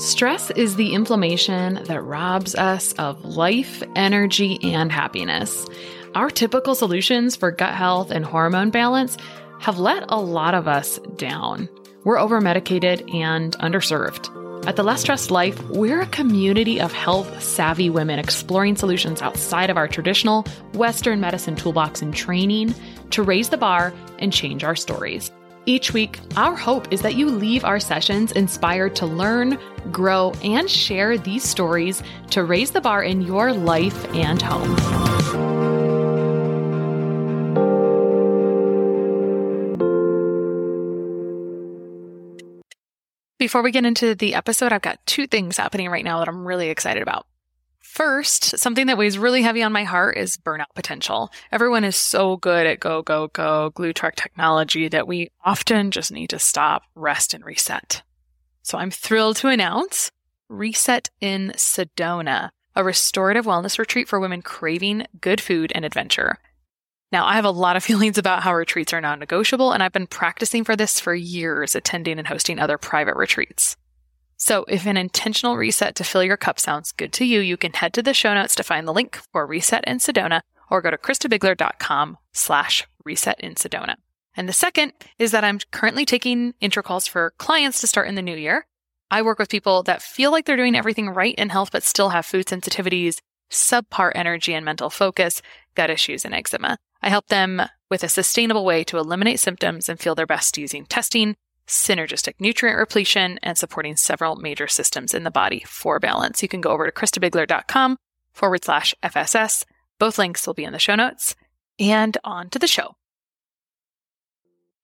Stress is the inflammation that robs us of life, energy, and happiness. Our typical solutions for gut health and hormone balance have let a lot of us down. We're over medicated and underserved. At the Less Stressed Life, we're a community of health savvy women exploring solutions outside of our traditional Western medicine toolbox and training to raise the bar and change our stories. Each week, our hope is that you leave our sessions inspired to learn, grow, and share these stories to raise the bar in your life and home. Before we get into the episode, I've got two things happening right now that I'm really excited about. First, something that weighs really heavy on my heart is burnout potential. Everyone is so good at go, go, go, glue track technology that we often just need to stop, rest, and reset. So I'm thrilled to announce Reset in Sedona, a restorative wellness retreat for women craving good food and adventure. Now, I have a lot of feelings about how retreats are non negotiable, and I've been practicing for this for years, attending and hosting other private retreats. So if an intentional reset to fill your cup sounds good to you, you can head to the show notes to find the link for Reset in Sedona or go to christabiegler.com slash reset in Sedona. And the second is that I'm currently taking intro calls for clients to start in the new year. I work with people that feel like they're doing everything right in health, but still have food sensitivities, subpar energy and mental focus, gut issues, and eczema. I help them with a sustainable way to eliminate symptoms and feel their best using testing, synergistic nutrient repletion, and supporting several major systems in the body for balance. You can go over to christabiegler.com forward slash FSS. Both links will be in the show notes. And on to the show.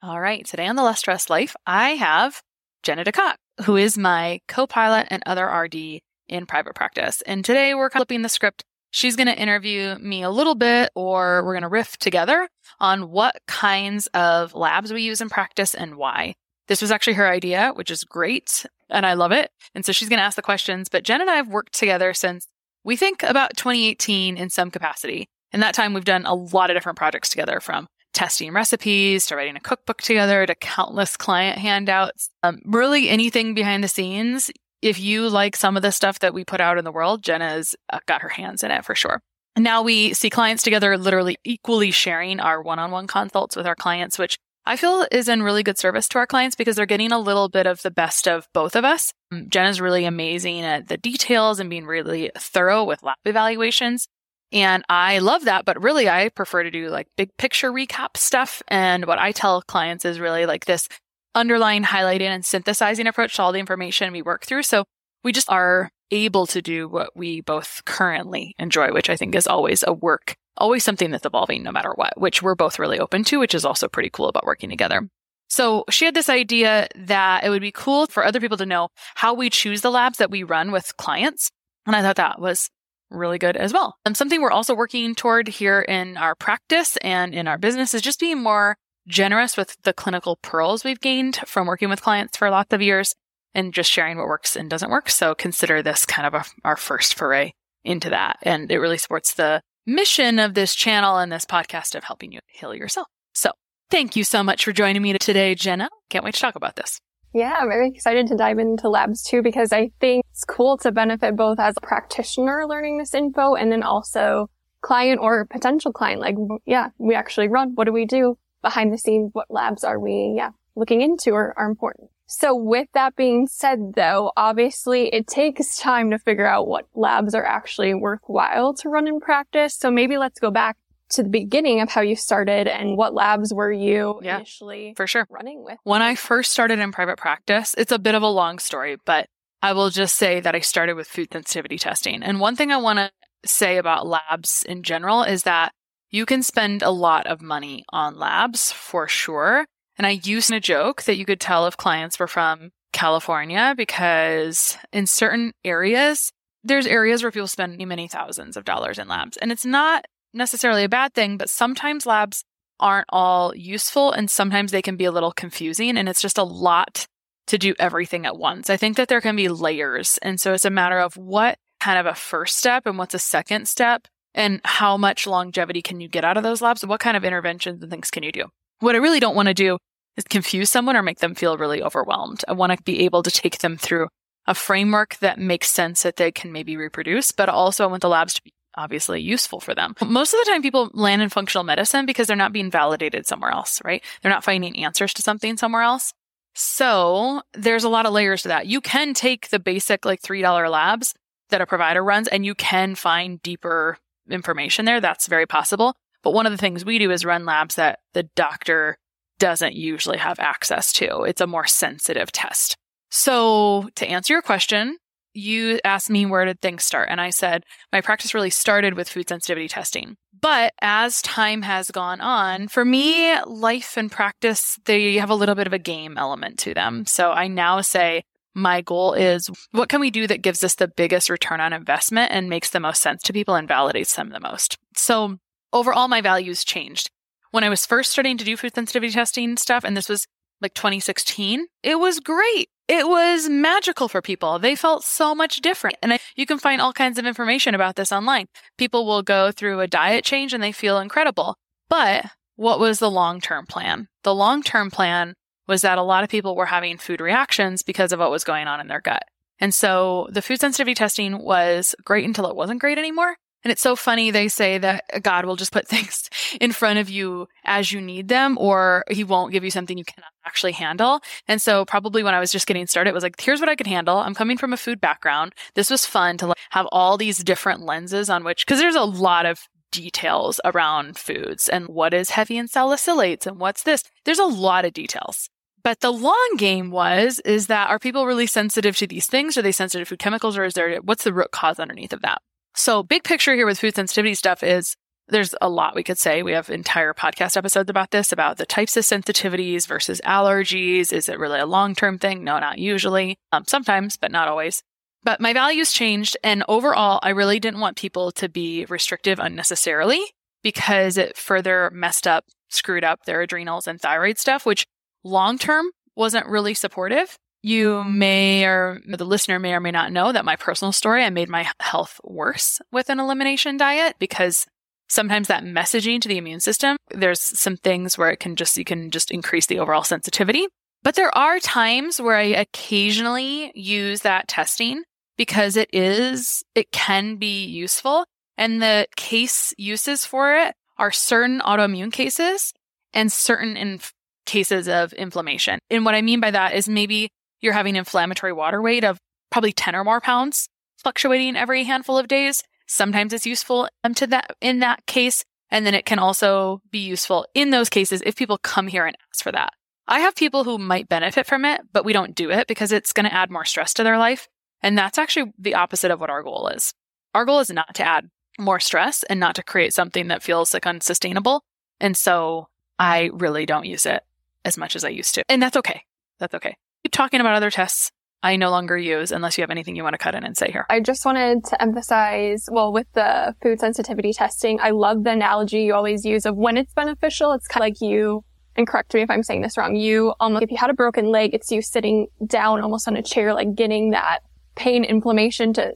All right, today on the Less Stressed Life, I have Jenna DeKok, who is my co pilot and other RD in private practice. And today we're flipping the script. She's going to interview me a little bit, or we're going to riff together on what kinds of labs we use in practice and why. This was actually her idea, which is great. And I love it. And so she's going to ask the questions. But Jen and I have worked together since we think about 2018 in some capacity. In that time, we've done a lot of different projects together from testing recipes to writing a cookbook together to countless client handouts. Um, really, anything behind the scenes. If you like some of the stuff that we put out in the world, Jenna's uh, got her hands in it for sure. Now we see clients together literally equally sharing our one on one consults with our clients, which I feel is in really good service to our clients because they're getting a little bit of the best of both of us. Um, Jen is really amazing at the details and being really thorough with lab evaluations. And I love that, but really I prefer to do like big picture recap stuff. And what I tell clients is really like this underlying highlighting and synthesizing approach to all the information we work through. So we just are able to do what we both currently enjoy, which I think is always a work always something that's evolving no matter what, which we're both really open to, which is also pretty cool about working together. So she had this idea that it would be cool for other people to know how we choose the labs that we run with clients. And I thought that was really good as well. And something we're also working toward here in our practice and in our business is just being more generous with the clinical pearls we've gained from working with clients for lots of years and just sharing what works and doesn't work. So consider this kind of a, our first foray into that. And it really supports the mission of this channel and this podcast of helping you heal yourself. So thank you so much for joining me today, Jenna. Can't wait to talk about this. Yeah, I'm very excited to dive into labs too because I think it's cool to benefit both as a practitioner learning this info and then also client or potential client. Like, yeah, we actually run. What do we do behind the scenes? What labs are we, yeah, looking into or are important? So with that being said, though, obviously it takes time to figure out what labs are actually worthwhile to run in practice. So maybe let's go back to the beginning of how you started and what labs were you yeah, initially for sure running with? When I first started in private practice, it's a bit of a long story, but I will just say that I started with food sensitivity testing. And one thing I want to say about labs in general is that you can spend a lot of money on labs for sure. And I used a joke that you could tell if clients were from California because in certain areas, there's areas where people spend many thousands of dollars in labs. And it's not necessarily a bad thing, but sometimes labs aren't all useful and sometimes they can be a little confusing and it's just a lot to do everything at once. I think that there can be layers. And so it's a matter of what kind of a first step and what's a second step and how much longevity can you get out of those labs? What kind of interventions and things can you do? What I really don't want to do is confuse someone or make them feel really overwhelmed. I want to be able to take them through a framework that makes sense that they can maybe reproduce, but also I want the labs to be obviously useful for them. Most of the time people land in functional medicine because they're not being validated somewhere else, right? They're not finding answers to something somewhere else. So there's a lot of layers to that. You can take the basic like $3 labs that a provider runs and you can find deeper information there. That's very possible. But one of the things we do is run labs that the doctor doesn't usually have access to. It's a more sensitive test. So to answer your question, you asked me where did things start? And I said, my practice really started with food sensitivity testing. But as time has gone on, for me, life and practice, they have a little bit of a game element to them. So I now say, my goal is what can we do that gives us the biggest return on investment and makes the most sense to people and validates them the most? So overall, my values changed. When I was first starting to do food sensitivity testing stuff, and this was like 2016, it was great. It was magical for people. They felt so much different. And I, you can find all kinds of information about this online. People will go through a diet change and they feel incredible. But what was the long term plan? The long term plan was that a lot of people were having food reactions because of what was going on in their gut. And so the food sensitivity testing was great until it wasn't great anymore. And it's so funny. They say that God will just put things in front of you as you need them, or he won't give you something you cannot actually handle. And so probably when I was just getting started, it was like, here's what I could handle. I'm coming from a food background. This was fun to like, have all these different lenses on which, cause there's a lot of details around foods and what is heavy in salicylates and what's this. There's a lot of details. But the long game was, is that are people really sensitive to these things? Are they sensitive to food chemicals or is there, what's the root cause underneath of that? So big picture here with food sensitivity stuff is there's a lot we could say. We have entire podcast episodes about this, about the types of sensitivities versus allergies. Is it really a long-term thing? No, not usually. Um, sometimes, but not always. But my values changed. And overall, I really didn't want people to be restrictive unnecessarily because it further messed up, screwed up their adrenals and thyroid stuff, which long term wasn't really supportive. You may or the listener may or may not know that my personal story, I made my health worse with an elimination diet because sometimes that messaging to the immune system, there's some things where it can just, you can just increase the overall sensitivity. But there are times where I occasionally use that testing because it is, it can be useful. And the case uses for it are certain autoimmune cases and certain inf- cases of inflammation. And what I mean by that is maybe you're having inflammatory water weight of probably 10 or more pounds fluctuating every handful of days. Sometimes it's useful um, to that in that case. And then it can also be useful in those cases if people come here and ask for that. I have people who might benefit from it, but we don't do it because it's going to add more stress to their life. And that's actually the opposite of what our goal is. Our goal is not to add more stress and not to create something that feels like unsustainable. And so I really don't use it as much as I used to. And that's okay. That's okay. Keep talking about other tests I no longer use unless you have anything you want to cut in and say here. I just wanted to emphasize, well, with the food sensitivity testing, I love the analogy you always use of when it's beneficial. It's kind of like you, and correct me if I'm saying this wrong, you almost, if you had a broken leg, it's you sitting down almost on a chair, like getting that pain inflammation to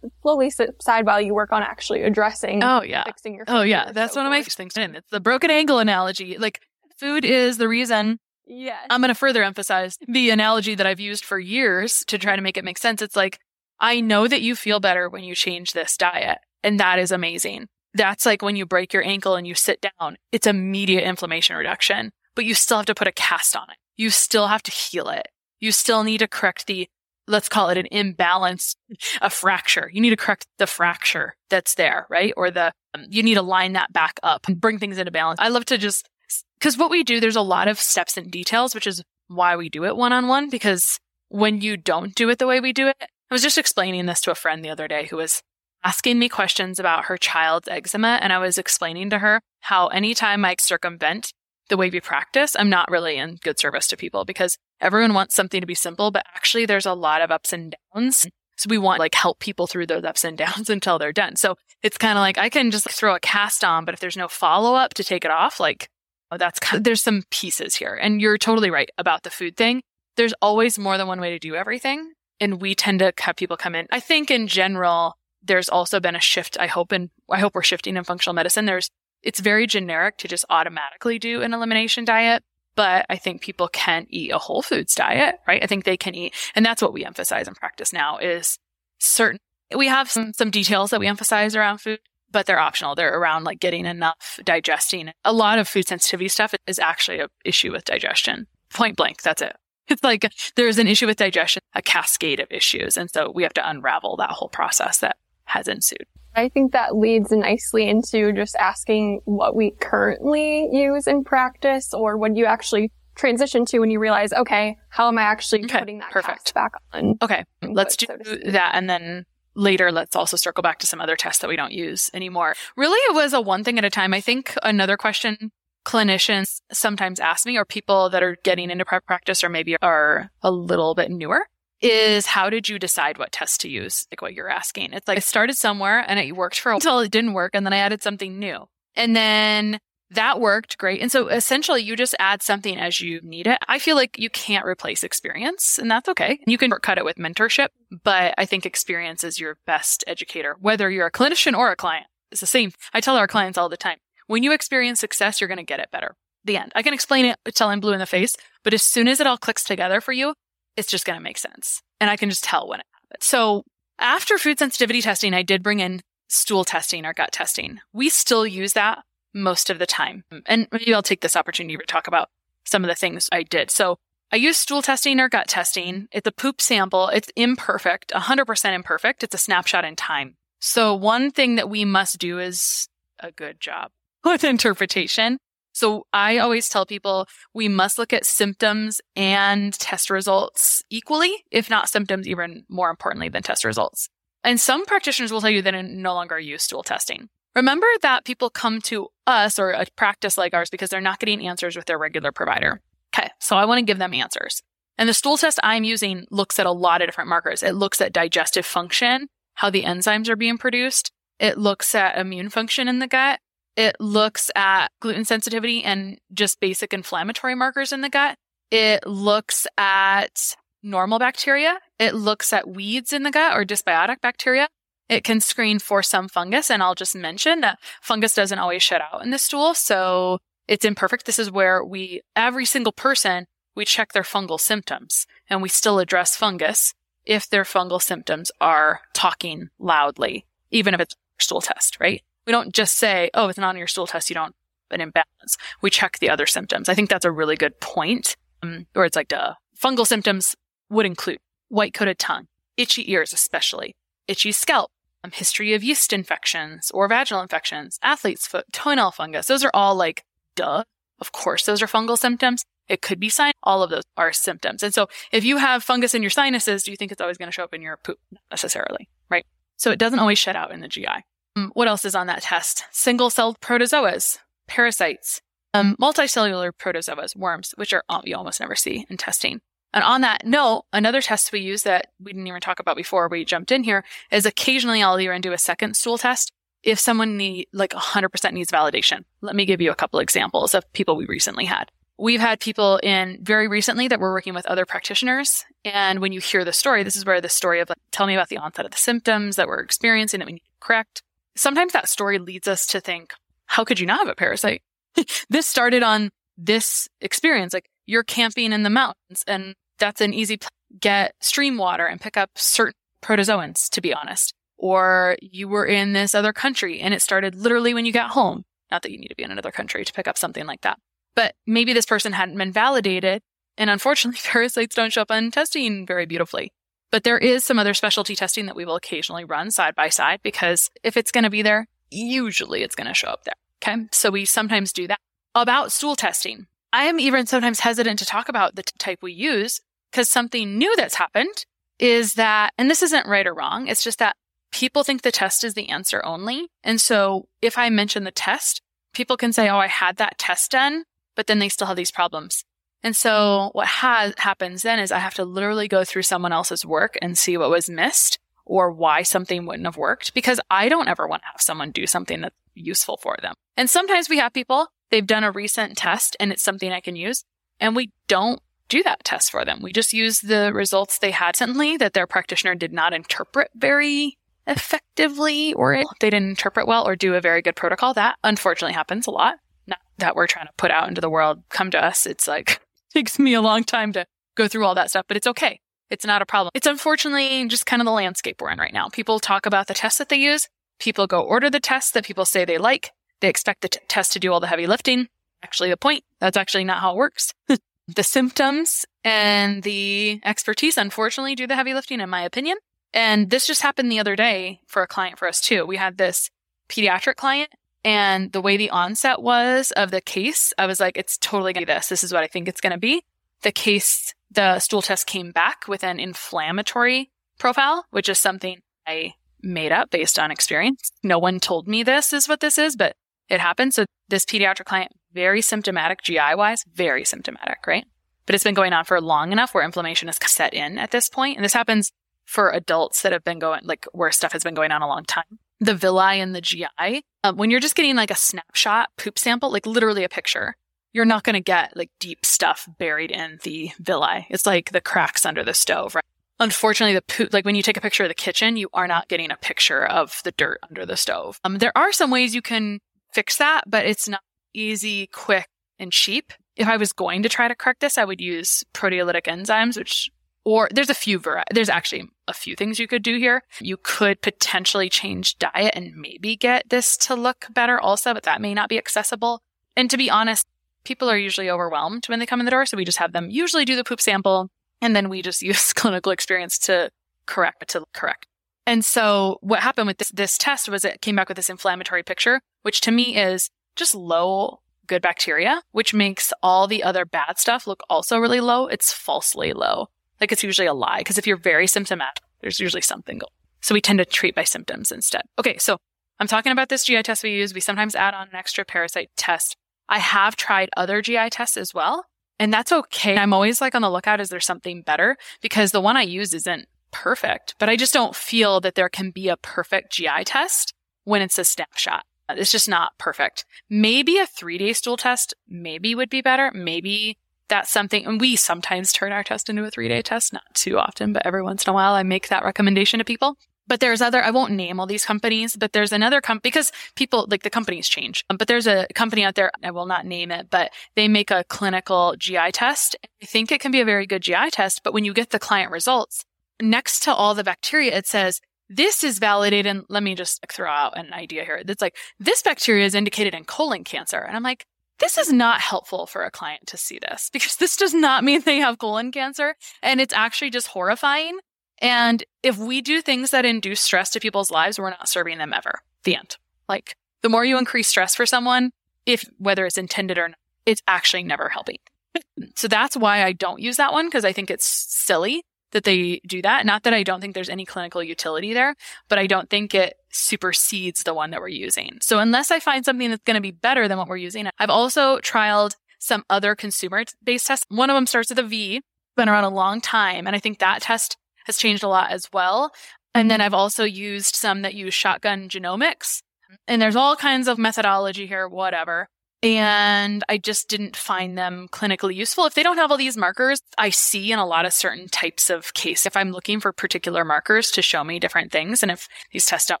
slowly subside while you work on actually addressing. Oh yeah. Fixing your. Oh yeah. That's so one forth. of my things. In it's the broken ankle analogy. Like food is the reason Yes. I'm going to further emphasize the analogy that I've used for years to try to make it make sense. It's like I know that you feel better when you change this diet. And that is amazing. That's like when you break your ankle and you sit down, it's immediate inflammation reduction, but you still have to put a cast on it. You still have to heal it. You still need to correct the, let's call it an imbalance, a fracture. You need to correct the fracture that's there, right? Or the, um, you need to line that back up and bring things into balance. I love to just, because what we do, there's a lot of steps and details, which is why we do it one on one. Because when you don't do it the way we do it, I was just explaining this to a friend the other day who was asking me questions about her child's eczema. And I was explaining to her how anytime I circumvent the way we practice, I'm not really in good service to people because everyone wants something to be simple, but actually there's a lot of ups and downs. So we want like help people through those ups and downs until they're done. So it's kind of like I can just throw a cast on, but if there's no follow up to take it off, like oh, that's kind of, there's some pieces here. And you're totally right about the food thing. There's always more than one way to do everything. And we tend to have people come in. I think in general, there's also been a shift. I hope and I hope we're shifting in functional medicine. There's it's very generic to just automatically do an elimination diet, but I think people can eat a whole foods diet, right? I think they can eat, and that's what we emphasize in practice now is certain. We have some some details that we emphasize around food, but they're optional. They're around like getting enough digesting. A lot of food sensitivity stuff is actually an issue with digestion. Point blank, that's it. It's like there's an issue with digestion, a cascade of issues. And so we have to unravel that whole process that has ensued. I think that leads nicely into just asking what we currently use in practice or what you actually transition to when you realize, okay, how am I actually okay, putting that perfect. back on? Okay, let's do so that. And then later, let's also circle back to some other tests that we don't use anymore. Really, it was a one thing at a time. I think another question clinicians sometimes ask me or people that are getting into private practice or maybe are a little bit newer is how did you decide what test to use? Like what you're asking. It's like I started somewhere and it worked for a while until it didn't work. And then I added something new. And then that worked great. And so essentially you just add something as you need it. I feel like you can't replace experience and that's okay. You can cut it with mentorship, but I think experience is your best educator, whether you're a clinician or a client. It's the same. I tell our clients all the time. When you experience success, you're going to get it better. The end. I can explain it till I'm blue in the face, but as soon as it all clicks together for you, it's just going to make sense. And I can just tell when it happens. So after food sensitivity testing, I did bring in stool testing or gut testing. We still use that most of the time. And maybe I'll take this opportunity to talk about some of the things I did. So I use stool testing or gut testing. It's a poop sample. It's imperfect, 100% imperfect. It's a snapshot in time. So one thing that we must do is a good job with interpretation. So I always tell people we must look at symptoms and test results equally, if not symptoms even more importantly than test results. And some practitioners will tell you that no longer use stool testing. Remember that people come to us or a practice like ours because they're not getting answers with their regular provider. Okay, so I want to give them answers. And the stool test I'm using looks at a lot of different markers. It looks at digestive function, how the enzymes are being produced. It looks at immune function in the gut. It looks at gluten sensitivity and just basic inflammatory markers in the gut. It looks at normal bacteria. It looks at weeds in the gut or dysbiotic bacteria. It can screen for some fungus. And I'll just mention that fungus doesn't always shed out in the stool. So it's imperfect. This is where we, every single person, we check their fungal symptoms and we still address fungus if their fungal symptoms are talking loudly, even if it's a stool test, right? We don't just say, oh, it's not on your stool test. You don't an imbalance. We check the other symptoms. I think that's a really good point. Um, or it's like, duh. Fungal symptoms would include white coated tongue, itchy ears, especially itchy scalp, um, history of yeast infections or vaginal infections, athlete's foot, toenail fungus. Those are all like, duh. Of course, those are fungal symptoms. It could be sign. All of those are symptoms. And so if you have fungus in your sinuses, do you think it's always going to show up in your poop? Not necessarily, right? So it doesn't always shed out in the GI. Um, what else is on that test? Single celled protozoas, parasites, um, multicellular protozoas, worms, which are you almost never see in testing. And on that note, another test we use that we didn't even talk about before we jumped in here is occasionally I'll even do a second stool test if someone need like 100% needs validation. Let me give you a couple examples of people we recently had. We've had people in very recently that we're working with other practitioners. And when you hear the story, this is where the story of like, tell me about the onset of the symptoms that we're experiencing that we need to correct sometimes that story leads us to think, how could you not have a parasite? this started on this experience. Like you're camping in the mountains and that's an easy get stream water and pick up certain protozoans, to be honest. Or you were in this other country and it started literally when you got home. Not that you need to be in another country to pick up something like that. But maybe this person hadn't been validated. And unfortunately, parasites don't show up on testing very beautifully. But there is some other specialty testing that we will occasionally run side by side because if it's going to be there, usually it's going to show up there. Okay. So we sometimes do that. About stool testing, I am even sometimes hesitant to talk about the type we use because something new that's happened is that, and this isn't right or wrong, it's just that people think the test is the answer only. And so if I mention the test, people can say, Oh, I had that test done, but then they still have these problems. And so what ha- happens then is I have to literally go through someone else's work and see what was missed or why something wouldn't have worked because I don't ever want to have someone do something that's useful for them. And sometimes we have people, they've done a recent test and it's something I can use and we don't do that test for them. We just use the results they had recently that their practitioner did not interpret very effectively or they didn't interpret well or do a very good protocol. That unfortunately happens a lot. Not that we're trying to put out into the world. Come to us. It's like, takes me a long time to go through all that stuff, but it's okay. It's not a problem. It's unfortunately just kind of the landscape we're in right now. People talk about the tests that they use. People go order the tests that people say they like. They expect the t- test to do all the heavy lifting. Actually, the point, that's actually not how it works. the symptoms mm-hmm. and the expertise, unfortunately, do the heavy lifting, in my opinion. And this just happened the other day for a client for us too. We had this pediatric client and the way the onset was of the case, I was like, it's totally gonna be this. This is what I think it's gonna be. The case, the stool test came back with an inflammatory profile, which is something I made up based on experience. No one told me this is what this is, but it happened. So this pediatric client, very symptomatic GI wise, very symptomatic, right? But it's been going on for long enough where inflammation is set in at this point. And this happens for adults that have been going, like where stuff has been going on a long time. The villi and the GI, um, when you're just getting like a snapshot poop sample, like literally a picture, you're not going to get like deep stuff buried in the villi. It's like the cracks under the stove, right? Unfortunately, the poop, like when you take a picture of the kitchen, you are not getting a picture of the dirt under the stove. Um, there are some ways you can fix that, but it's not easy, quick, and cheap. If I was going to try to correct this, I would use proteolytic enzymes, which, or there's a few, there's actually a few things you could do here. You could potentially change diet and maybe get this to look better also, but that may not be accessible. And to be honest, people are usually overwhelmed when they come in the door. So we just have them usually do the poop sample and then we just use clinical experience to correct, to correct. And so what happened with this, this test was it came back with this inflammatory picture, which to me is just low good bacteria, which makes all the other bad stuff look also really low. It's falsely low. Like it's usually a lie. Cause if you're very symptomatic, there's usually something going. So we tend to treat by symptoms instead. Okay. So I'm talking about this GI test we use. We sometimes add on an extra parasite test. I have tried other GI tests as well. And that's okay. I'm always like on the lookout. Is there something better? Because the one I use isn't perfect, but I just don't feel that there can be a perfect GI test when it's a snapshot. It's just not perfect. Maybe a three day stool test maybe would be better. Maybe that's something, and we sometimes turn our test into a three day test, not too often, but every once in a while I make that recommendation to people. But there's other, I won't name all these companies, but there's another company because people, like the companies change. But there's a company out there, I will not name it, but they make a clinical GI test. I think it can be a very good GI test, but when you get the client results, next to all the bacteria, it says, this is validated. And let me just throw out an idea here. That's like, this bacteria is indicated in colon cancer. And I'm like, this is not helpful for a client to see this because this does not mean they have colon cancer. And it's actually just horrifying. And if we do things that induce stress to people's lives, we're not serving them ever. The end. Like the more you increase stress for someone, if whether it's intended or not, it's actually never helping. so that's why I don't use that one because I think it's silly that they do that. Not that I don't think there's any clinical utility there, but I don't think it supersedes the one that we're using. So unless I find something that's going to be better than what we're using, I've also trialed some other consumer based tests. One of them starts with a V, been around a long time. And I think that test has changed a lot as well. And then I've also used some that use shotgun genomics. And there's all kinds of methodology here, whatever and I just didn't find them clinically useful. If they don't have all these markers, I see in a lot of certain types of case, if I'm looking for particular markers to show me different things, and if these tests don't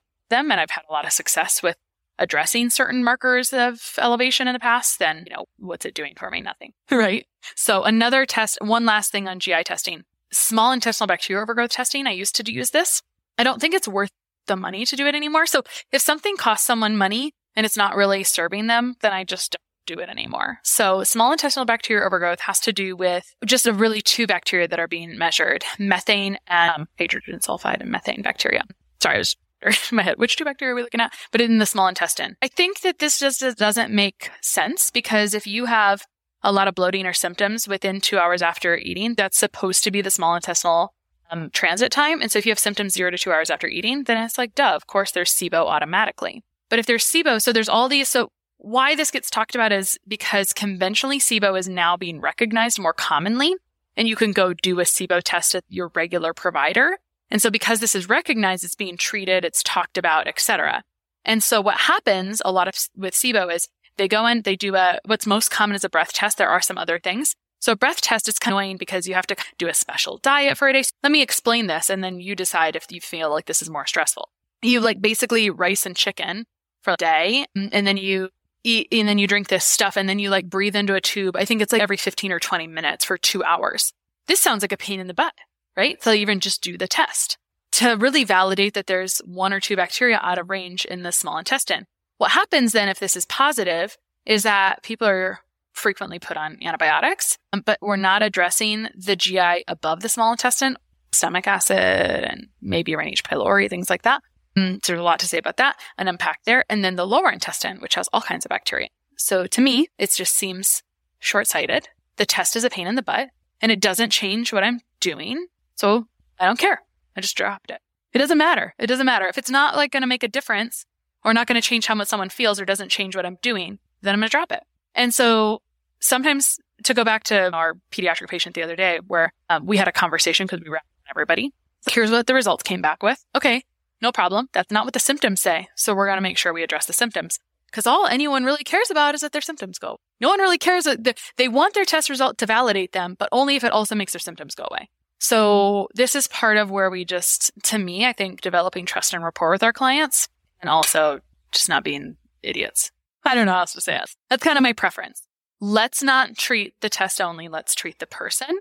them, and I've had a lot of success with addressing certain markers of elevation in the past, then, you know, what's it doing for me? Nothing. right. So another test, one last thing on GI testing, small intestinal bacterial overgrowth testing. I used to use this I don't think it's worth the money to do it anymore. So if something costs someone money and it's not really serving them, then I just don't do it anymore. So small intestinal bacterial overgrowth has to do with just a really two bacteria that are being measured, methane and um, hydrogen sulfide and methane bacteria. Sorry, I was in my head. Which two bacteria are we looking at? But in the small intestine. I think that this just doesn't make sense because if you have a lot of bloating or symptoms within two hours after eating, that's supposed to be the small intestinal um, transit time. And so if you have symptoms zero to two hours after eating, then it's like, duh, of course there's SIBO automatically. But if there's SIBO, so there's all these, so why this gets talked about is because conventionally SIBO is now being recognized more commonly and you can go do a SIBO test at your regular provider. And so because this is recognized, it's being treated, it's talked about, etc. And so what happens a lot of with SIBO is they go in, they do a, what's most common is a breath test. There are some other things. So a breath test is kind of annoying because you have to do a special diet for a day. Let me explain this and then you decide if you feel like this is more stressful. You like basically rice and chicken for a day and then you eat and then you drink this stuff and then you like breathe into a tube. I think it's like every 15 or 20 minutes for two hours. This sounds like a pain in the butt, right? So even just do the test to really validate that there's one or two bacteria out of range in the small intestine. What happens then if this is positive is that people are frequently put on antibiotics, um, but we're not addressing the GI above the small intestine, stomach acid and maybe Raynaud H. pylori, things like that. Mm, so there's a lot to say about that and unpack there. And then the lower intestine, which has all kinds of bacteria. So to me, it just seems short sighted. The test is a pain in the butt and it doesn't change what I'm doing. So I don't care. I just dropped it. It doesn't matter. It doesn't matter. If it's not like going to make a difference or not going to change how much someone feels or doesn't change what I'm doing, then I'm going to drop it. And so sometimes to go back to our pediatric patient the other day where um, we had a conversation because we were everybody. Here's what the results came back with. Okay, no problem. That's not what the symptoms say. So we're going to make sure we address the symptoms because all anyone really cares about is that their symptoms go. No one really cares that they want their test result to validate them, but only if it also makes their symptoms go away. So this is part of where we just, to me, I think developing trust and rapport with our clients and also just not being idiots. I don't know how else to say it. That's kind of my preference. Let's not treat the test only. Let's treat the person.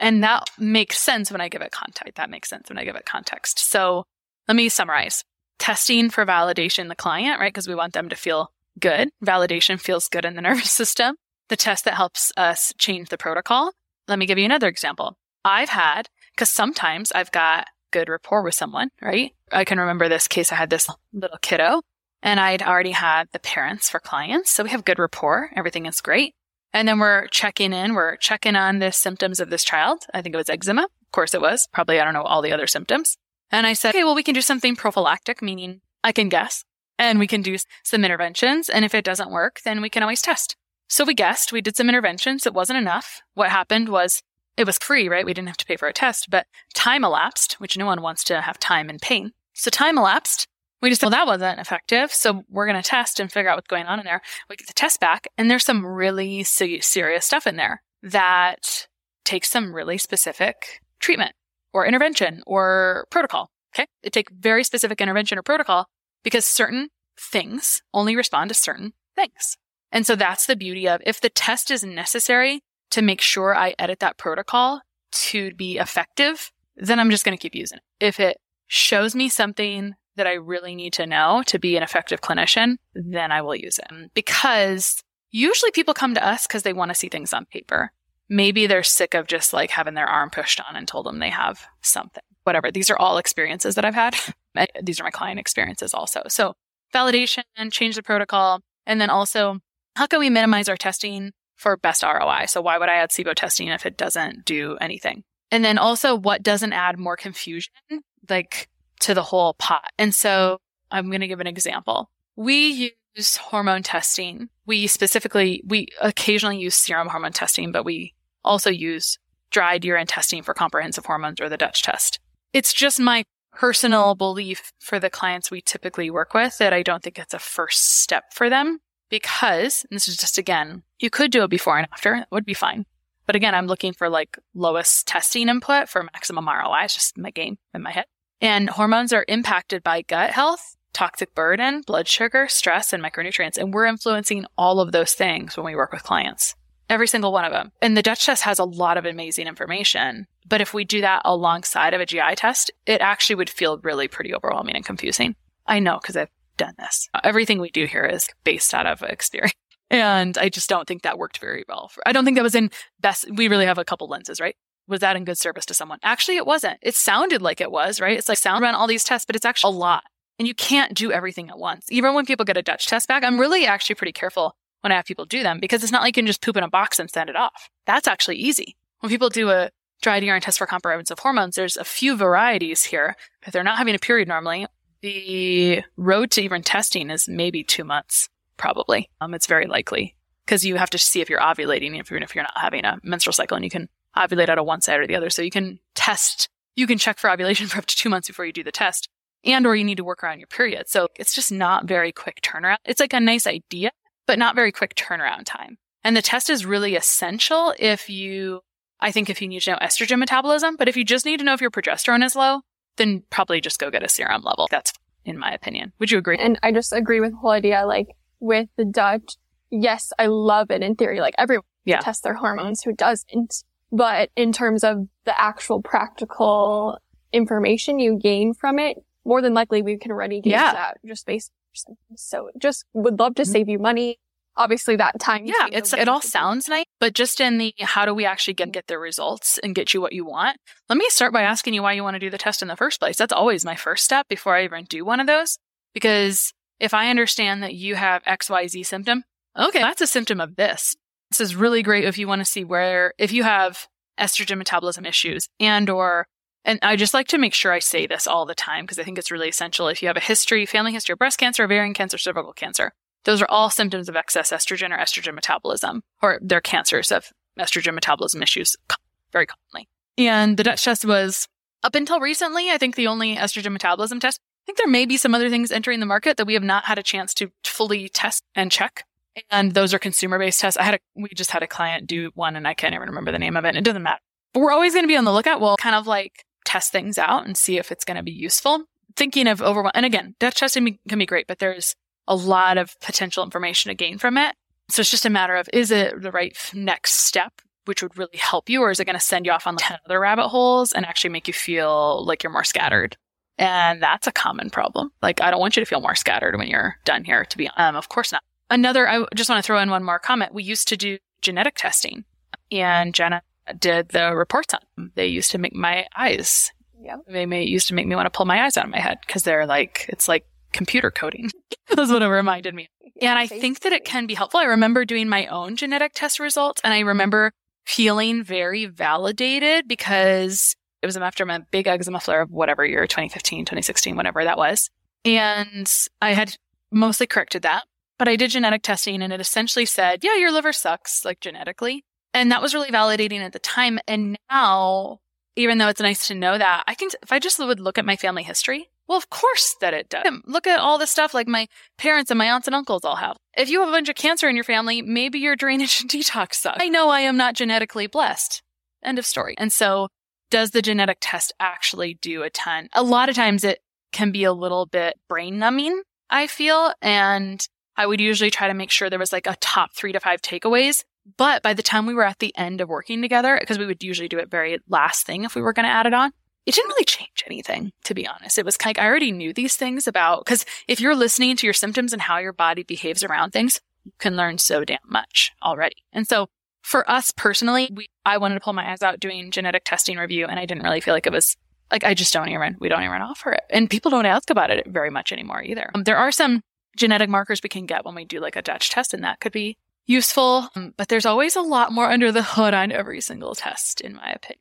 And that makes sense when I give it context. That makes sense when I give it context. So let me summarize. Testing for validation the client, right? Because we want them to feel good. Validation feels good in the nervous system. The test that helps us change the protocol. Let me give you another example. I've had, because sometimes I've got good rapport with someone, right? I can remember this case. I had this little kiddo and I'd already had the parents for clients. So we have good rapport. Everything is great. And then we're checking in. We're checking on the symptoms of this child. I think it was eczema. Of course it was. Probably, I don't know, all the other symptoms. And I said, okay, well, we can do something prophylactic, meaning I can guess and we can do some interventions. And if it doesn't work, then we can always test. So we guessed, we did some interventions. It wasn't enough. What happened was it was free, right? We didn't have to pay for a test, but time elapsed, which no one wants to have time and pain. So time elapsed. We just, well, that wasn't effective. So we're going to test and figure out what's going on in there. We get the test back and there's some really serious stuff in there that takes some really specific treatment or intervention or protocol. Okay. They take very specific intervention or protocol because certain things only respond to certain things. And so that's the beauty of if the test is necessary to make sure I edit that protocol to be effective, then I'm just going to keep using it. If it shows me something that I really need to know to be an effective clinician, then I will use it because usually people come to us because they want to see things on paper maybe they're sick of just like having their arm pushed on and told them they have something. Whatever. These are all experiences that I've had. These are my client experiences also. So validation, and change the protocol, and then also how can we minimize our testing for best ROI? So why would I add SIBO testing if it doesn't do anything? And then also what doesn't add more confusion, like to the whole pot. And so I'm going to give an example. We use hormone testing. We specifically, we occasionally use serum hormone testing, but we also use dried urine testing for comprehensive hormones or the Dutch test. It's just my personal belief for the clients we typically work with that I don't think it's a first step for them because this is just again, you could do it before and after. It would be fine. But again, I'm looking for like lowest testing input for maximum ROI. It's just my game in my head. And hormones are impacted by gut health, toxic burden, blood sugar, stress, and micronutrients. And we're influencing all of those things when we work with clients. Every single one of them. And the Dutch test has a lot of amazing information, But if we do that alongside of a GI test, it actually would feel really pretty overwhelming and confusing. I know because I've done this. Everything we do here is based out of experience. And I just don't think that worked very well. For, I don't think that was in best. We really have a couple lenses, right? Was that in good service to someone? Actually, it wasn't. It sounded like it was, right? It's like sound run all these tests, but it's actually a lot. And you can't do everything at once. Even when people get a Dutch test back, I'm really actually pretty careful when I have people do them because it's not like you can just poop in a box and send it off. That's actually easy. When people do a dry urine test for comprehensive hormones, there's a few varieties here. If they're not having a period normally, the road to even testing is maybe two months, probably. Um, it's very likely because you have to see if you're ovulating, even if you're not having a menstrual cycle, and you can ovulate out of one side or the other. So you can test, you can check for ovulation for up to two months before you do the test, and or you need to work around your period. So it's just not very quick turnaround. It's like a nice idea, but not very quick turnaround time. And the test is really essential if you, I think if you need to know estrogen metabolism, but if you just need to know if your progesterone is low, then probably just go get a serum level. That's in my opinion. Would you agree? And I just agree with the whole idea. Like with the Dutch, yes, I love it in theory. Like everyone yeah. tests their hormones who doesn't. But in terms of the actual practical information you gain from it, more than likely we can already get yeah. that just based. So just would love to mm-hmm. save you money obviously that time. Yeah, it's it all sounds nice, but just in the how do we actually get get the results and get you what you want? Let me start by asking you why you want to do the test in the first place. That's always my first step before I even do one of those. Because if I understand that you have XYZ symptom, okay, that's a symptom of this. This is really great if you want to see where if you have estrogen metabolism issues and or and I just like to make sure I say this all the time because I think it's really essential. If you have a history, family history of breast cancer, ovarian cancer, cervical cancer, those are all symptoms of excess estrogen or estrogen metabolism, or they're cancers of estrogen metabolism issues very commonly. And the Dutch test was up until recently, I think the only estrogen metabolism test. I think there may be some other things entering the market that we have not had a chance to fully test and check. And those are consumer based tests. I had a, we just had a client do one and I can't even remember the name of it. It doesn't matter. But we're always going to be on the lookout. We'll kind of like test things out and see if it's going to be useful. Thinking of overwhelm. And again, Dutch testing can be great, but there's a lot of potential information to gain from it. So it's just a matter of is it the right next step, which would really help you, or is it going to send you off on 10 other rabbit holes and actually make you feel like you're more scattered? And that's a common problem. Like, I don't want you to feel more scattered when you're done here, to be um, of course not. Another, I just want to throw in one more comment. We used to do genetic testing, and Jenna did the reports on them. They used to make my eyes. Yeah. They may used to make me want to pull my eyes out of my head because they're like, it's like computer coding. That's what it reminded me. Yeah, And I think that it can be helpful. I remember doing my own genetic test results and I remember feeling very validated because it was after my big eczema flare of whatever year, 2015, 2016, whatever that was. And I had mostly corrected that, but I did genetic testing and it essentially said, yeah, your liver sucks, like genetically. And that was really validating at the time. And now, even though it's nice to know that, I can, if I just would look at my family history, well, of course that it does. Look at all the stuff like my parents and my aunts and uncles all have. If you have a bunch of cancer in your family, maybe your drainage and detox sucks. I know I am not genetically blessed. End of story. And so does the genetic test actually do a ton? A lot of times it can be a little bit brain numbing, I feel. And I would usually try to make sure there was like a top three to five takeaways. But by the time we were at the end of working together, because we would usually do it very last thing if we were going to add it on, it didn't really change anything, to be honest. It was kind of, I already knew these things about, because if you're listening to your symptoms and how your body behaves around things, you can learn so damn much already. And so for us personally, we, I wanted to pull my eyes out doing genetic testing review and I didn't really feel like it was like, I just don't even, we don't even offer it. And people don't ask about it very much anymore either. Um, there are some genetic markers we can get when we do like a Dutch test and that could be useful. Um, but there's always a lot more under the hood on every single test, in my opinion.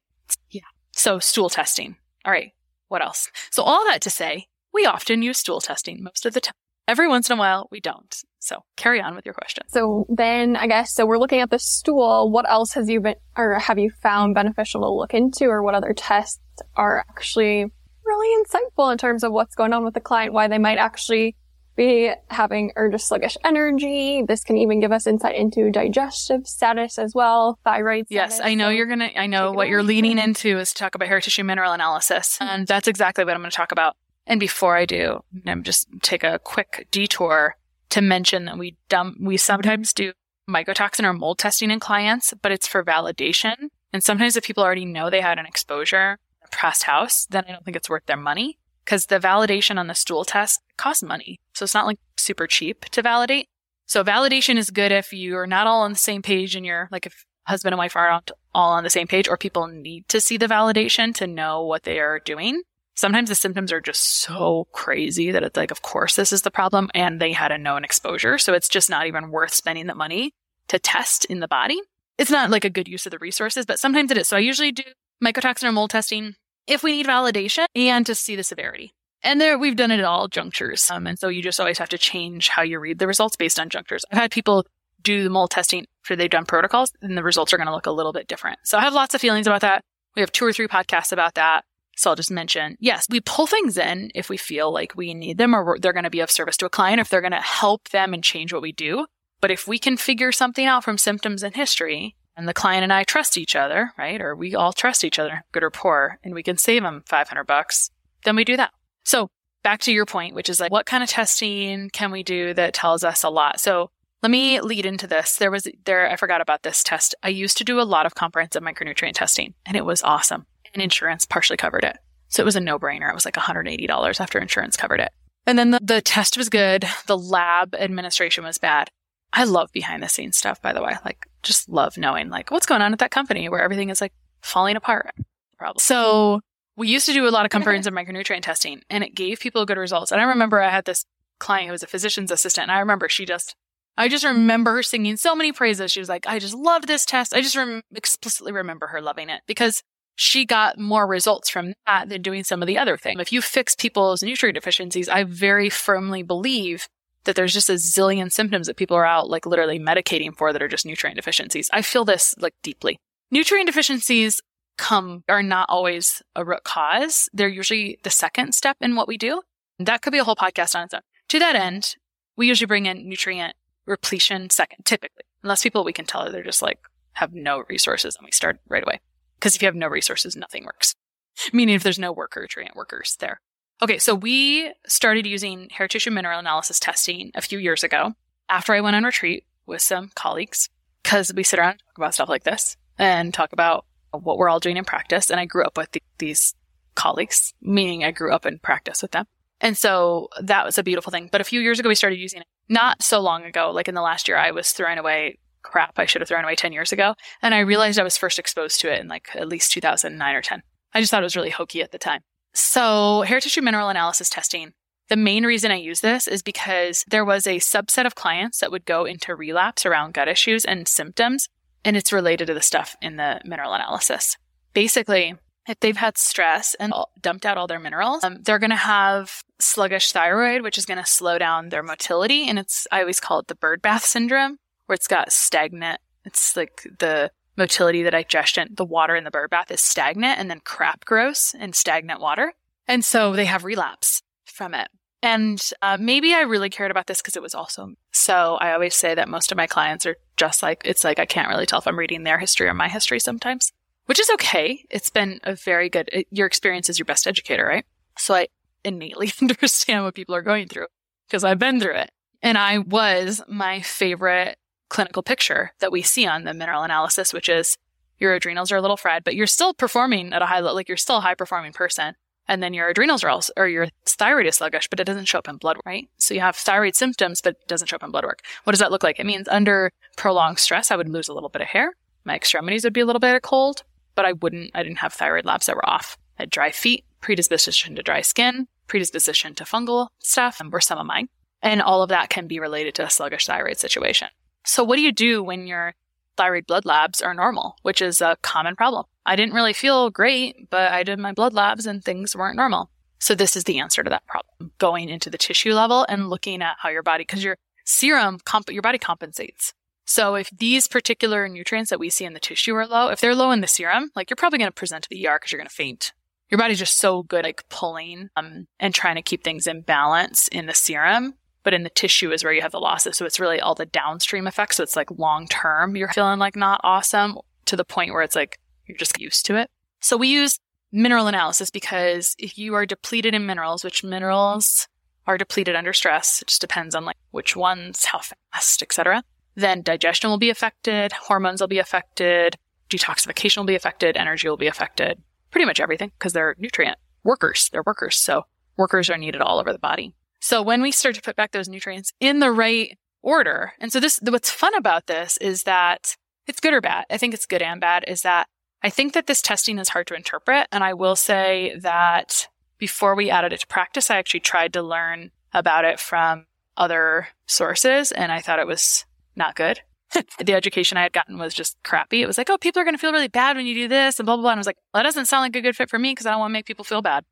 Yeah. So stool testing. All right. What else? So all that to say, we often use stool testing most of the time. Every once in a while, we don't. So carry on with your question. So then I guess, so we're looking at the stool. What else has you been, or have you found beneficial to look into or what other tests are actually really insightful in terms of what's going on with the client, why they might actually be having or just sluggish energy. This can even give us insight into digestive status as well, thyroid status. Yes, I know so you're going to, I know what you're leaning into is to talk about hair tissue mineral analysis. And that's exactly what I'm going to talk about. And before I do, I'm just take a quick detour to mention that we dump, we sometimes do mycotoxin or mold testing in clients, but it's for validation. And sometimes if people already know they had an exposure, a pressed house, then I don't think it's worth their money because the validation on the stool test costs money. So it's not like super cheap to validate. So validation is good if you're not all on the same page and you're like if husband and wife aren't all on the same page or people need to see the validation to know what they are doing. Sometimes the symptoms are just so crazy that it's like, of course, this is the problem. And they had a known exposure. So it's just not even worth spending the money to test in the body. It's not like a good use of the resources, but sometimes it is. So I usually do mycotoxin or mold testing if we need validation and to see the severity. And there, we've done it at all junctures. Um, and so you just always have to change how you read the results based on junctures. I've had people do the mold testing after they've done protocols and the results are going to look a little bit different. So I have lots of feelings about that. We have two or three podcasts about that. So I'll just mention, yes, we pull things in if we feel like we need them or they're going to be of service to a client, if they're going to help them and change what we do. But if we can figure something out from symptoms and history and the client and I trust each other, right? Or we all trust each other, good or poor, and we can save them 500 bucks, then we do that. So back to your point, which is like, what kind of testing can we do that tells us a lot? So let me lead into this. There was there, I forgot about this test. I used to do a lot of comprehensive micronutrient testing and it was awesome. And insurance partially covered it. So it was a no brainer. It was like $180 after insurance covered it. And then the, the test was good. The lab administration was bad. I love behind the scenes stuff, by the way. Like, just love knowing like what's going on at that company where everything is like falling apart. Problem. So we used to do a lot of comprehensive micronutrient testing and it gave people good results. And I remember I had this client who was a physician's assistant and I remember she just I just remember her singing so many praises. She was like, I just loved this test. I just rem- explicitly remember her loving it because she got more results from that than doing some of the other things. If you fix people's nutrient deficiencies, I very firmly believe that there's just a zillion symptoms that people are out like literally medicating for that are just nutrient deficiencies. I feel this like deeply. Nutrient deficiencies come are not always a root cause. They're usually the second step in what we do. That could be a whole podcast on its own. To that end, we usually bring in nutrient repletion second, typically. Unless people we can tell that they're just like have no resources and we start right away. Because if you have no resources, nothing works. Meaning if there's no worker, nutrient workers there. Okay, so we started using hair tissue mineral analysis testing a few years ago after I went on retreat with some colleagues because we sit around and talk about stuff like this and talk about what we're all doing in practice. And I grew up with the, these colleagues, meaning I grew up in practice with them. And so that was a beautiful thing. But a few years ago, we started using it. Not so long ago, like in the last year, I was throwing away crap I should have thrown away 10 years ago. And I realized I was first exposed to it in like at least 2009 or 10. I just thought it was really hokey at the time. So hair tissue mineral analysis testing. The main reason I use this is because there was a subset of clients that would go into relapse around gut issues and symptoms, and it's related to the stuff in the mineral analysis. Basically, if they've had stress and dumped out all their minerals, um, they're going to have sluggish thyroid, which is going to slow down their motility. And it's, I always call it the bird bath syndrome, where it's got stagnant. It's like the motility, the digestion, the water in the bird bath is stagnant and then crap grows in stagnant water. And so they have relapse from it. And uh, maybe I really cared about this because it was also so. I always say that most of my clients are just like, it's like I can't really tell if I'm reading their history or my history sometimes which is okay. It's been a very good, your experience is your best educator, right? So I innately understand what people are going through because I've been through it. And I was my favorite clinical picture that we see on the mineral analysis, which is your adrenals are a little fried, but you're still performing at a high level, like you're still a high performing person. And then your adrenals are also, or your thyroid is sluggish, but it doesn't show up in blood, right? So you have thyroid symptoms, but it doesn't show up in blood work. What does that look like? It means under prolonged stress, I would lose a little bit of hair. My extremities would be a little bit cold but I wouldn't, I didn't have thyroid labs that were off. I had dry feet, predisposition to dry skin, predisposition to fungal stuff, were some of mine. And all of that can be related to a sluggish thyroid situation. So what do you do when your thyroid blood labs are normal, which is a common problem? I didn't really feel great, but I did my blood labs and things weren't normal. So this is the answer to that problem. Going into the tissue level and looking at how your body, because your serum, comp- your body compensates. So if these particular nutrients that we see in the tissue are low, if they're low in the serum, like you're probably going to present to the ER because you're going to faint. Your body's just so good like pulling um, and trying to keep things in balance in the serum. But in the tissue is where you have the losses. So it's really all the downstream effects. So it's like long term, you're feeling like not awesome to the point where it's like you're just used to it. So we use mineral analysis because if you are depleted in minerals, which minerals are depleted under stress, it just depends on like which ones, how fast, etc then digestion will be affected, hormones will be affected, detoxification will be affected, energy will be affected, pretty much everything because they're nutrient workers. They're workers. So workers are needed all over the body. So when we start to put back those nutrients in the right order, and so this, what's fun about this is that it's good or bad. I think it's good and bad is that I think that this testing is hard to interpret. And I will say that before we added it to practice, I actually tried to learn about it from other sources and I thought it was not good. the education I had gotten was just crappy. It was like, oh, people are going to feel really bad when you do this and blah, blah, blah. And I was like, well, that doesn't sound like a good fit for me because I don't want to make people feel bad.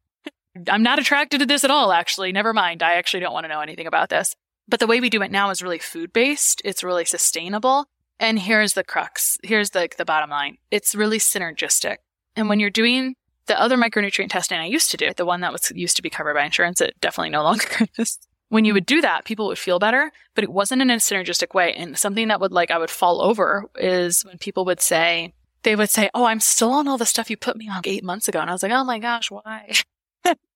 I'm not attracted to this at all, actually. Never mind. I actually don't want to know anything about this. But the way we do it now is really food based. It's really sustainable. And here's the crux. Here's the, the bottom line. It's really synergistic. And when you're doing the other micronutrient testing I used to do, the one that was used to be covered by insurance, it definitely no longer is. When you would do that, people would feel better, but it wasn't in a synergistic way. And something that would like, I would fall over is when people would say, they would say, Oh, I'm still on all the stuff you put me on eight months ago. And I was like, Oh my gosh, why?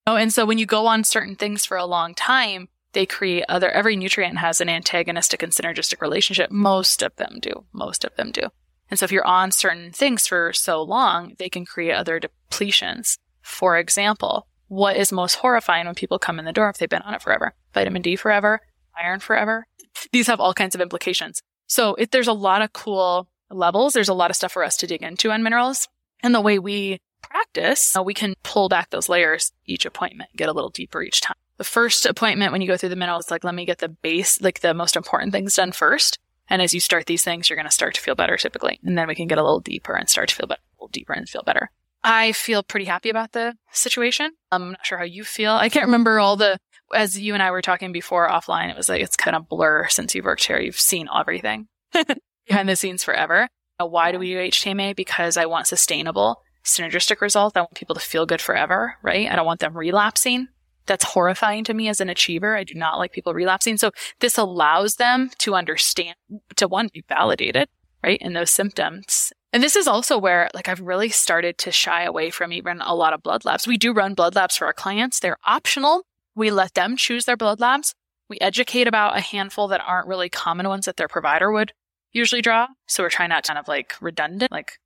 oh, and so when you go on certain things for a long time, they create other, every nutrient has an antagonistic and synergistic relationship. Most of them do. Most of them do. And so if you're on certain things for so long, they can create other depletions. For example, what is most horrifying when people come in the door if they've been on it forever? Vitamin D forever, iron forever. These have all kinds of implications. So if there's a lot of cool levels. There's a lot of stuff for us to dig into on minerals. And the way we practice, uh, we can pull back those layers each appointment, get a little deeper each time the first appointment when you go through the middle, it's like, let me get the base, like the most important things done first. And as you start these things, you're going to start to feel better typically. And then we can get a little deeper and start to feel better, a little deeper and feel better. I feel pretty happy about the situation. I'm not sure how you feel. I can't remember all the, as you and I were talking before offline, it was like, it's kind of blur since you've worked here. You've seen everything behind the scenes forever. Why do we do HTMA? Because I want sustainable, synergistic results. I want people to feel good forever, right? I don't want them relapsing that's horrifying to me as an achiever. I do not like people relapsing. So this allows them to understand, to one, be validated, right? In those symptoms. And this is also where, like, I've really started to shy away from even a lot of blood labs. We do run blood labs for our clients. They're optional. We let them choose their blood labs. We educate about a handful that aren't really common ones that their provider would usually draw. So we're trying not to kind of like redundant, like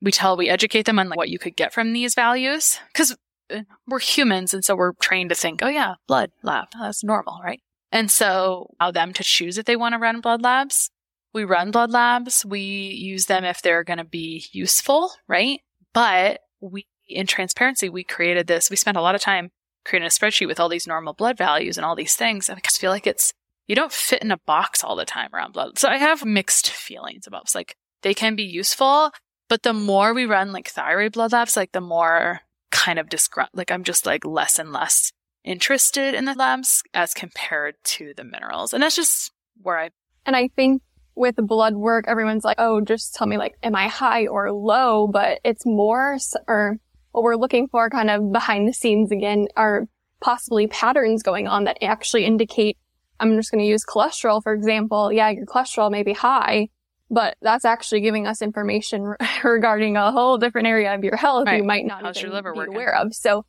we tell, we educate them on like what you could get from these values. Cause uh, we're humans. And so we're trained to think, oh yeah, blood lab. Oh, that's normal, right? And so allow them to choose if they want to run blood labs. We run blood labs. We use them if they're going to be useful, right? But we, in transparency, we created this. We spent a lot of time creating a spreadsheet with all these normal blood values and all these things. I just feel like it's, you don't fit in a box all the time around blood. So I have mixed feelings about it's like they can be useful, but the more we run like thyroid blood labs, like the more kind of disgrunt, like I'm just like less and less interested in the labs as compared to the minerals. And that's just where I. And I think with blood work, everyone's like, oh, just tell me like, am I high or low? But it's more, or what we're looking for kind of behind the scenes again are possibly patterns going on that actually indicate, I'm just going to use cholesterol, for example. Yeah, your cholesterol may be high, but that's actually giving us information regarding a whole different area of your health right. you might not How's even be working? aware of. So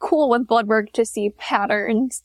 cool with blood work to see patterns.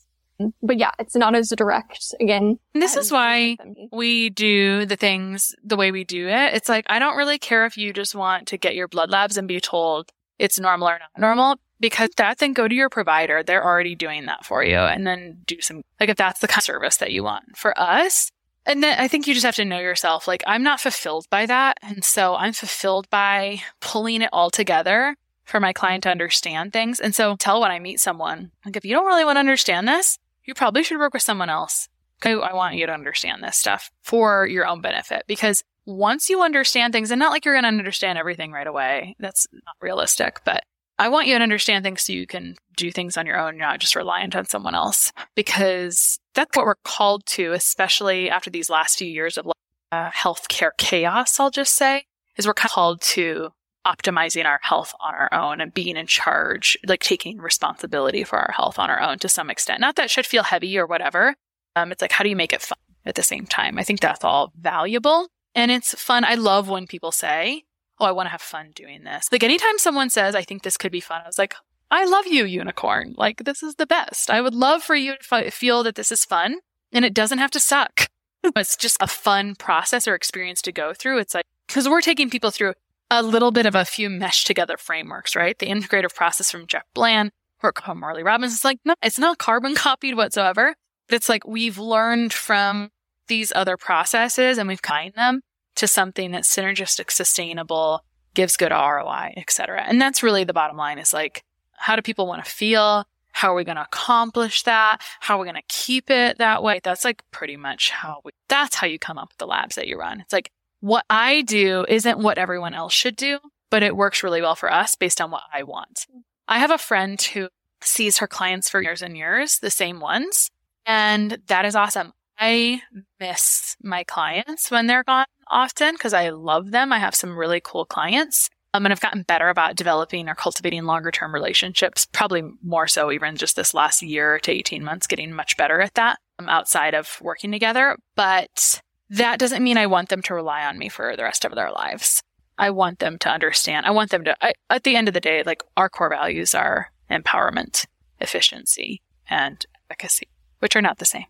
But yeah, it's not as direct again. And this is why we do the things the way we do it. It's like, I don't really care if you just want to get your blood labs and be told it's normal or not normal because that then go to your provider. They're already doing that for you and then do some, like if that's the kind of service that you want. For us, and then I think you just have to know yourself. Like, I'm not fulfilled by that. And so I'm fulfilled by pulling it all together for my client to understand things. And so tell when I meet someone, like, if you don't really want to understand this, you probably should work with someone else. I, want you to understand this stuff for your own benefit because once you understand things, and not like you're going to understand everything right away, that's not realistic, but I want you to understand things so you can do things on your own, not just reliant on someone else, because that's what we're called to, especially after these last few years of uh, healthcare chaos, I'll just say, is we're called to optimizing our health on our own and being in charge, like taking responsibility for our health on our own to some extent. Not that should feel heavy or whatever. Um, it's like, how do you make it fun at the same time? I think that's all valuable. And it's fun. I love when people say, oh, I want to have fun doing this. Like anytime someone says, I think this could be fun, I was like, I love you, unicorn. Like this is the best. I would love for you to f- feel that this is fun and it doesn't have to suck. it's just a fun process or experience to go through. It's like, because we're taking people through a little bit of a few mesh together frameworks, right? The integrative process from Jeff Bland or Morley Robbins is like, no, it's not carbon copied whatsoever. But it's like we've learned from these other processes and we've combined them to something that's synergistic, sustainable, gives good ROI, et cetera. And that's really the bottom line is like, how do people want to feel? How are we going to accomplish that? How are we going to keep it that way? That's like pretty much how we, that's how you come up with the labs that you run. It's like what I do isn't what everyone else should do, but it works really well for us based on what I want. I have a friend who sees her clients for years and years, the same ones. And that is awesome. I miss my clients when they're gone often because I love them. I have some really cool clients. Um, and I've gotten better about developing or cultivating longer term relationships, probably more so even just this last year to 18 months, getting much better at that um, outside of working together. But that doesn't mean I want them to rely on me for the rest of their lives. I want them to understand. I want them to, I, at the end of the day, like our core values are empowerment, efficiency, and efficacy, which are not the same.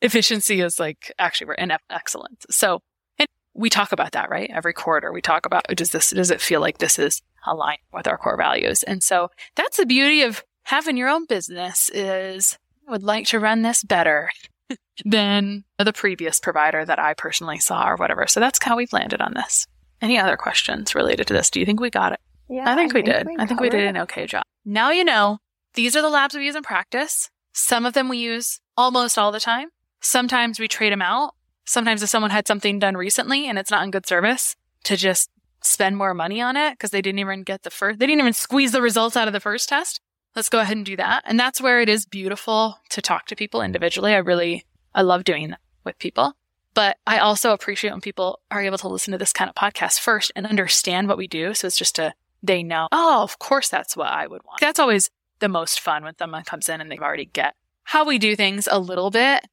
Efficiency is like actually we're in excellence. So and we talk about that, right? Every quarter we talk about does this does it feel like this is aligned with our core values? And so that's the beauty of having your own business is I would like to run this better than the previous provider that I personally saw or whatever. So that's how we've landed on this. Any other questions related to this? Do you think we got it? Yeah, I think I we think did. I think we did an okay job. Now you know these are the labs we use in practice. Some of them we use almost all the time. Sometimes we trade them out sometimes if someone had something done recently and it's not in good service to just spend more money on it because they didn't even get the first, they didn't even squeeze the results out of the first test. Let's go ahead and do that. And that's where it is beautiful to talk to people individually. I really, I love doing that with people. But I also appreciate when people are able to listen to this kind of podcast first and understand what we do. So it's just a, they know, oh, of course that's what I would want. That's always the most fun when someone comes in and they've already get how we do things a little bit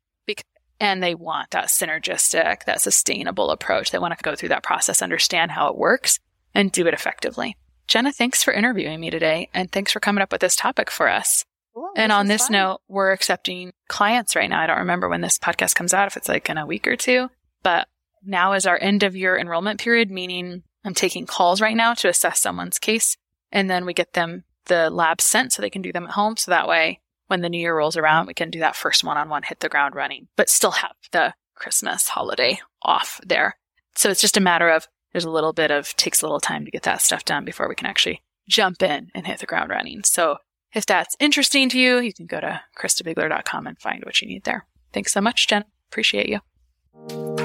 and they want that synergistic, that sustainable approach. They want to go through that process, understand how it works, and do it effectively. Jenna, thanks for interviewing me today, and thanks for coming up with this topic for us. Cool, and on this fun. note, we're accepting clients right now. I don't remember when this podcast comes out, if it's like in a week or two, but now is our end of year enrollment period, meaning I'm taking calls right now to assess someone's case. And then we get them the lab sent so they can do them at home. So that way when the new year rolls around, we can do that first one on one, hit the ground running, but still have the Christmas holiday off there. So it's just a matter of there's a little bit of takes a little time to get that stuff done before we can actually jump in and hit the ground running. So if that's interesting to you, you can go to christabiegler.com and find what you need there. Thanks so much, Jen. Appreciate you.